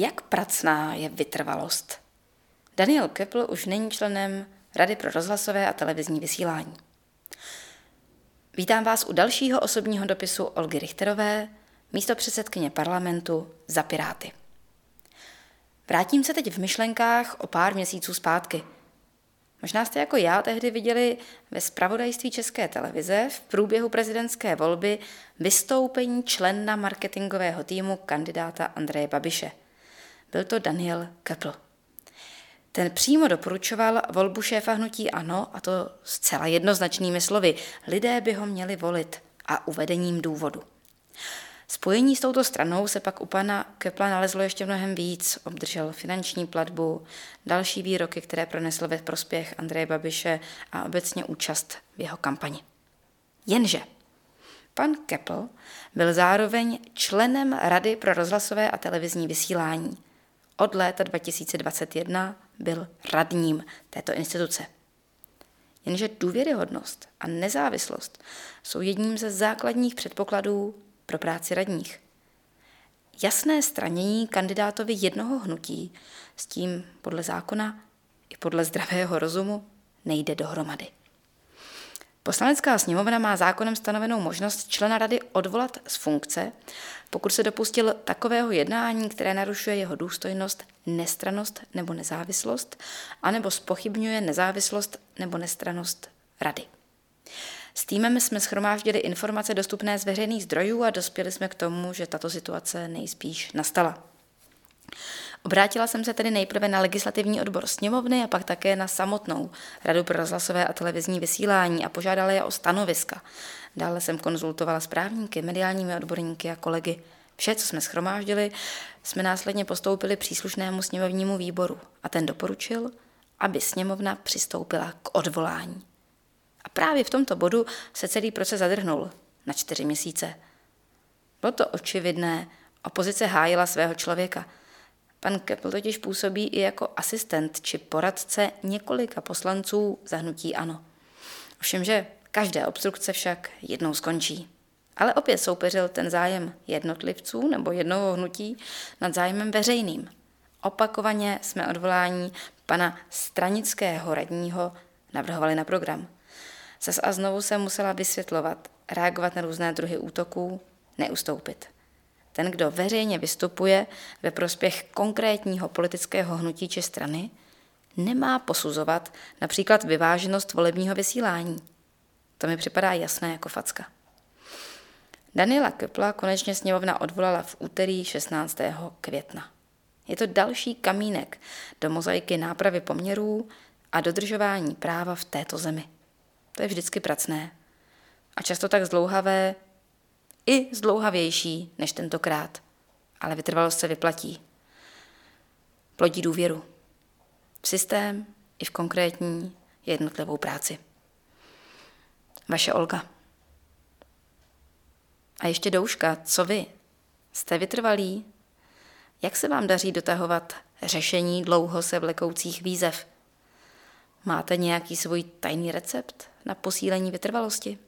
Jak pracná je vytrvalost? Daniel Kepl už není členem Rady pro rozhlasové a televizní vysílání. Vítám vás u dalšího osobního dopisu Olgy Richterové, místo předsedkyně parlamentu za Piráty. Vrátím se teď v myšlenkách o pár měsíců zpátky. Možná jste jako já tehdy viděli ve spravodajství České televize v průběhu prezidentské volby vystoupení člena marketingového týmu kandidáta Andreje Babiše – byl to Daniel Köppl. Ten přímo doporučoval volbu šéfa hnutí ANO, a to zcela jednoznačnými slovy. Lidé by ho měli volit a uvedením důvodu. Spojení s touto stranou se pak u pana Kepla nalezlo ještě mnohem víc. Obdržel finanční platbu, další výroky, které pronesl ve prospěch Andreje Babiše a obecně účast v jeho kampani. Jenže pan Kepl byl zároveň členem Rady pro rozhlasové a televizní vysílání od léta 2021 byl radním této instituce. Jenže důvěryhodnost a nezávislost jsou jedním ze základních předpokladů pro práci radních. Jasné stranění kandidátovi jednoho hnutí s tím podle zákona i podle zdravého rozumu nejde dohromady. Poslanecká sněmovna má zákonem stanovenou možnost člena rady odvolat z funkce, pokud se dopustil takového jednání, které narušuje jeho důstojnost, nestranost nebo nezávislost, anebo spochybňuje nezávislost nebo nestranost rady. S týmem jsme schromáždili informace dostupné z veřejných zdrojů a dospěli jsme k tomu, že tato situace nejspíš nastala. Obrátila jsem se tedy nejprve na legislativní odbor sněmovny a pak také na samotnou Radu pro rozhlasové a televizní vysílání a požádala je o stanoviska. Dále jsem konzultovala s právníky, mediálními odborníky a kolegy. Vše, co jsme schromáždili, jsme následně postoupili příslušnému sněmovnímu výboru a ten doporučil, aby sněmovna přistoupila k odvolání. A právě v tomto bodu se celý proces zadrhnul na čtyři měsíce. Bylo to očividné, opozice hájila svého člověka – Pan Kepl totiž působí i jako asistent či poradce několika poslanců zahnutí ANO. Ovšem, že každé obstrukce však jednou skončí. Ale opět soupeřil ten zájem jednotlivců nebo jednoho hnutí nad zájmem veřejným. Opakovaně jsme odvolání pana stranického radního navrhovali na program. Zas a znovu se musela vysvětlovat, reagovat na různé druhy útoků, neustoupit. Ten, kdo veřejně vystupuje ve prospěch konkrétního politického hnutí či strany, nemá posuzovat například vyváženost volebního vysílání. To mi připadá jasné jako facka. Daniela Köpla konečně sněmovna odvolala v úterý 16. května. Je to další kamínek do mozaiky nápravy poměrů a dodržování práva v této zemi. To je vždycky pracné. A často tak zdlouhavé, i zdlouhavější než tentokrát, ale vytrvalost se vyplatí. Plodí důvěru v systém i v konkrétní jednotlivou práci. Vaše Olga. A ještě douška, co vy? Jste vytrvalí? Jak se vám daří dotahovat řešení dlouho se vlekoucích výzev? Máte nějaký svůj tajný recept na posílení vytrvalosti?